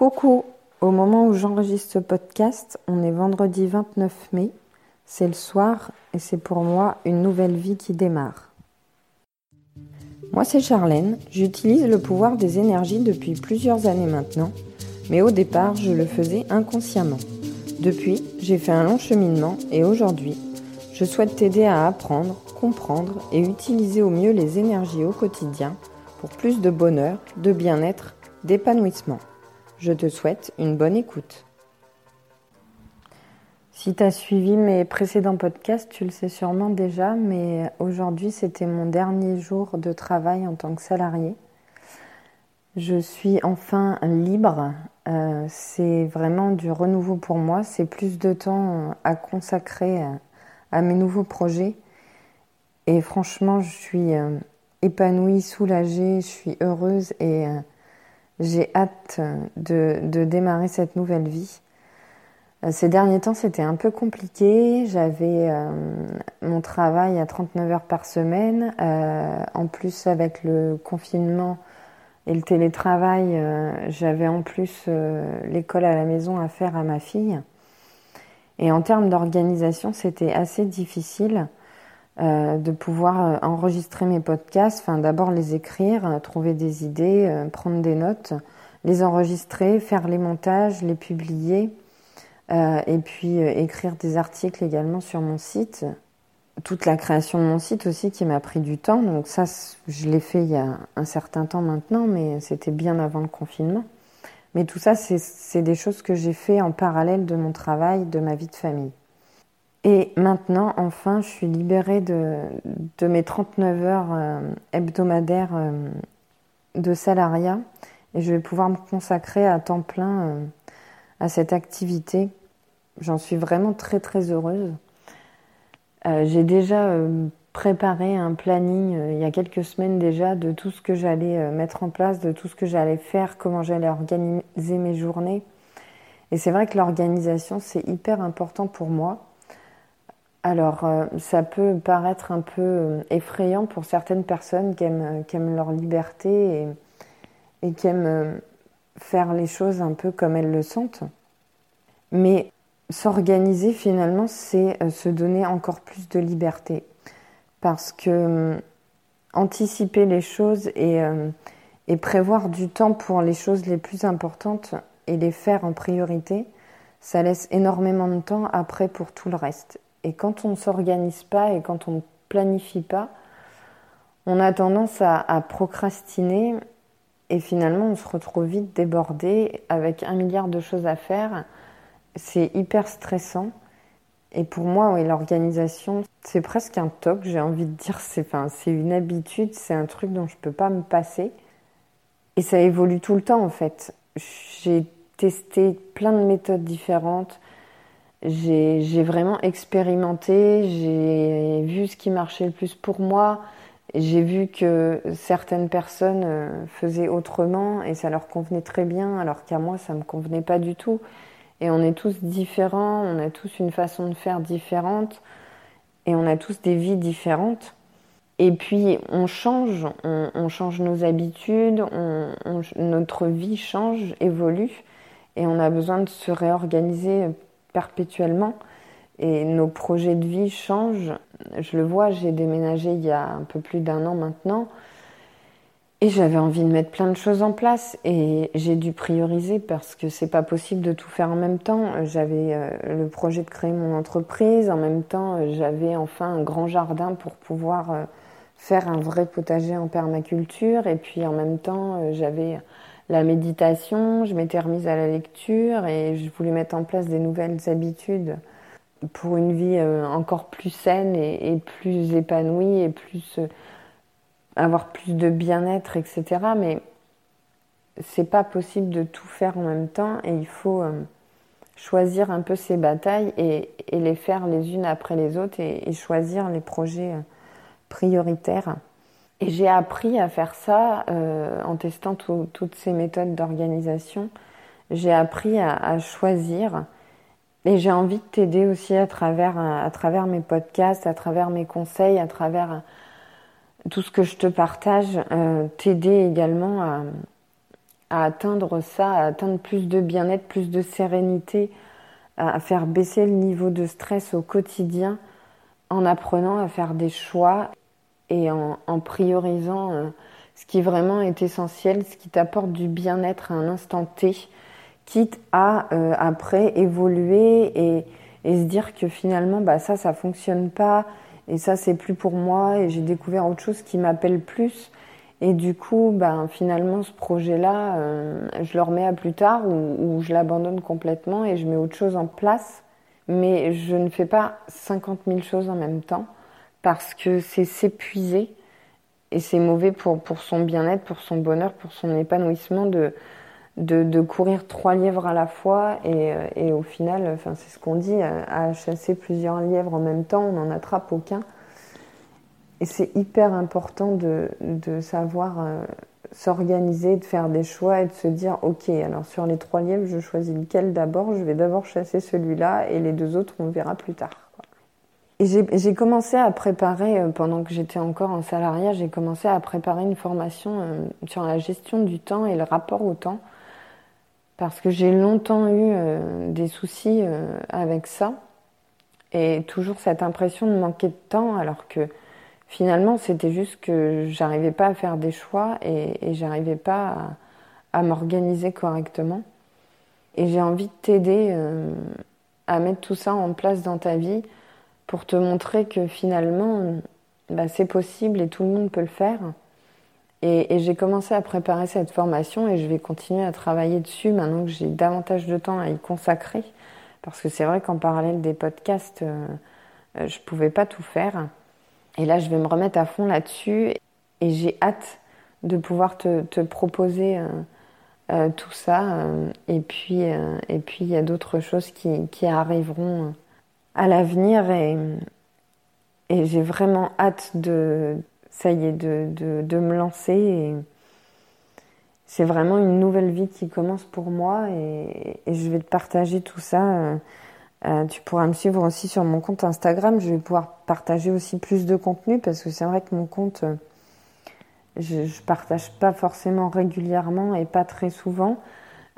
Coucou, au moment où j'enregistre ce podcast, on est vendredi 29 mai, c'est le soir et c'est pour moi une nouvelle vie qui démarre. Moi c'est Charlène, j'utilise le pouvoir des énergies depuis plusieurs années maintenant, mais au départ je le faisais inconsciemment. Depuis, j'ai fait un long cheminement et aujourd'hui, je souhaite t'aider à apprendre, comprendre et utiliser au mieux les énergies au quotidien pour plus de bonheur, de bien-être, d'épanouissement. Je te souhaite une bonne écoute. Si tu as suivi mes précédents podcasts, tu le sais sûrement déjà, mais aujourd'hui c'était mon dernier jour de travail en tant que salarié. Je suis enfin libre. Euh, c'est vraiment du renouveau pour moi. C'est plus de temps à consacrer à mes nouveaux projets. Et franchement, je suis euh, épanouie, soulagée, je suis heureuse et euh, j'ai hâte de, démarrer cette nouvelle vie. Euh, ces derniers temps, c'était un peu compliqué. J'avais mon travail à 39 heures par semaine. en plus, avec le confinement et le télétravail, j'avais en plus l'école à la maison à faire à ma fille. Et en termes d'organisation, c'était assez difficile euh, de pouvoir euh, enregistrer mes podcasts, enfin d'abord les écrire, euh, trouver des idées, prendre des notes, les enregistrer, faire les montages, les publier, et puis écrire des articles également sur mon site. Toute la création de mon site aussi qui m'a pris du temps, donc ça je l'ai fait il y a un certain temps maintenant, mais c'était bien avant le confinement. Mais tout ça, c'est des choses que j'ai fait en parallèle de mon travail, de ma vie de famille. Et maintenant, enfin, je suis libérée de, mes 39 heures euh, hebdomadaires euh, de salariat et je vais pouvoir me consacrer à temps plein euh, à cette activité. J'en suis vraiment très très heureuse. j'ai déjà préparé un planning il y a quelques semaines déjà de tout ce que j'allais mettre en place, de tout ce que j'allais faire, comment j'allais organiser mes journées. Et c'est vrai que l'organisation, c'est hyper important pour moi. Alors, euh, ça peut paraître un peu effrayant pour certaines personnes qui aiment, aiment leur liberté et, qui aiment faire les choses un peu comme elles le sentent. Mais s'organiser, finalement, c'est se donner encore plus de liberté parce que euh, anticiper les choses euh, et, prévoir du temps pour les choses les plus importantes et les faire en priorité, ça laisse énormément de temps après pour tout le reste. Et quand on ne s'organise pas et quand on ne planifie pas, on a tendance à, procrastiner et finalement on se retrouve vite débordé avec un milliard de choses à faire. C'est hyper stressant. Et pour moi, l'organisation, c'est presque un toc, j'ai envie de dire. C'est une habitude, c'est un truc dont je ne peux pas me passer. Et ça évolue tout le temps, en fait. J'ai testé plein de méthodes différentes. J'ai vraiment expérimenté, j'ai vu ce qui marchait le plus pour moi. J'ai vu que certaines personnes euh, faisaient autrement et ça leur convenait très bien, alors qu'à moi, ça ne me convenait pas du tout. Et on est tous différents, on a tous une façon de faire différente et on a tous des vies différentes. Et puis on change, on, change nos habitudes, notre vie change, évolue et on a besoin de se réorganiser perpétuellement. Et nos projets de vie changent. Je le vois, j'ai déménagé il y a un peu plus d'un an maintenant. Et j'avais envie de mettre plein de choses en place et j'ai dû prioriser parce que c'est pas possible de tout faire en même temps. J'avais euh, le projet de créer mon entreprise, en même temps euh, j'avais enfin un grand jardin pour pouvoir euh, faire un vrai potager en permaculture et puis en même temps j'avais la méditation, je m'étais remise à la lecture et je voulais mettre en place des nouvelles habitudes pour une vie encore plus saine et, plus épanouie et plus avoir plus de bien-être, etc. Mais c'est pas possible de tout faire en même temps et il faut euh, choisir un peu ses batailles et, les faire les unes après les autres et, choisir les projets euh, prioritaires. Et j'ai appris à faire ça euh, en testant toutes ces méthodes d'organisation. J'ai appris à, choisir et j'ai envie de t'aider aussi à travers, à travers mes podcasts, à travers mes conseils, à travers tout ce que je te partage, euh, t'aider également à atteindre ça, à atteindre plus de bien-être, plus de sérénité, à faire baisser le niveau de stress au quotidien en apprenant à faire des choix et en, priorisant euh, ce qui vraiment est essentiel, ce qui t'apporte du bien-être à un instant T, quitte à euh, après évoluer et, se dire que finalement bah ça ça fonctionne pas et ça c'est plus pour moi et j'ai découvert autre chose qui m'appelle plus. Et du coup bah, finalement ce projet là euh, je le remets à plus tard ou je l'abandonne complètement et je mets autre chose en place. Mais je ne fais pas 50 000 choses en même temps parce que c'est s'épuiser et c'est mauvais pour, pour son bien-être, pour son bonheur, pour son épanouissement de, de, de, courir trois lièvres à la fois et, euh, et au final, enfin, c'est ce qu'on dit, à, chasser plusieurs lièvres en même temps, on n'en attrape aucun. Et c'est hyper important de, de savoir euh, s'organiser, de faire des choix et de se dire, ok, alors sur les trois lièvres, je choisis lequel d'abord, je vais d'abord chasser celui-là et les deux autres, on verra plus tard. Et j'ai commencé à préparer, euh, pendant que j'étais encore en salariat, j'ai commencé à préparer une formation euh, sur la gestion du temps et le rapport au temps. Parce que j'ai longtemps eu euh, des soucis avec ça. Et toujours cette impression de manquer de temps, alors que finalement, c'était juste que j'arrivais pas à faire des choix et, et j'arrivais pas à, à m'organiser correctement. Et j'ai envie de t'aider à mettre tout ça en place dans ta vie pour te montrer que finalement, bah, c'est possible et tout le monde peut le faire. Et, j'ai commencé à préparer cette formation et je vais continuer à travailler dessus maintenant que j'ai davantage de temps à y consacrer. Parce que c'est vrai qu'en parallèle des podcasts, euh, euh, je ne pouvais pas tout faire. Et là, je vais me remettre à fond là-dessus et j'ai hâte de pouvoir te, proposer euh, tout ça. et puis, il y a d'autres choses qui arriveront à l'avenir et, j'ai vraiment hâte de, ça y est, de, me lancer. C'est vraiment une nouvelle vie qui commence pour moi et, je vais te partager tout ça. Euh, euh, tu pourras me suivre aussi sur mon compte Instagram. Je vais pouvoir partager aussi plus de contenu parce que c'est vrai que mon compte, euh, je, ne partage pas forcément régulièrement et pas très souvent.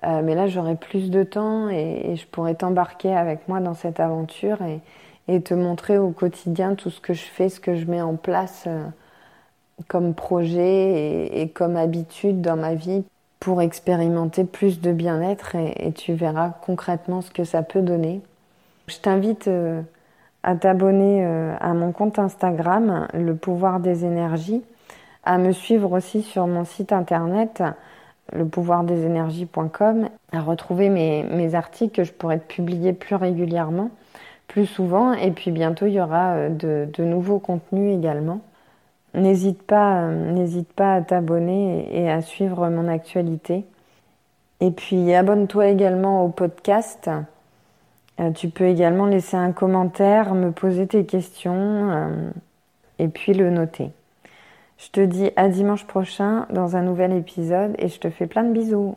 Euh, mais là, j'aurai plus de temps et, je pourrai t'embarquer avec moi dans cette aventure et, te montrer au quotidien tout ce que je fais, ce que je mets en place euh, comme projet et, comme habitude dans ma vie pour expérimenter plus de bien-être et, tu verras concrètement ce que ça peut donner. Je t'invite euh, à t'abonner à mon compte Instagram, Le pouvoir des énergies, à me suivre aussi sur mon site internet lepouvoirdesénergies.com à retrouver mes, mes, articles que je pourrais publier plus régulièrement, plus souvent. Et puis bientôt, il y aura euh, de, de nouveaux contenus également. N'hésite pas, euh, n'hésite pas à t'abonner et à suivre mon actualité. Et puis abonne-toi également au podcast. Euh, tu peux également laisser un commentaire, me poser tes questions et puis le noter. Je te dis à dimanche prochain dans un nouvel épisode et je te fais plein de bisous.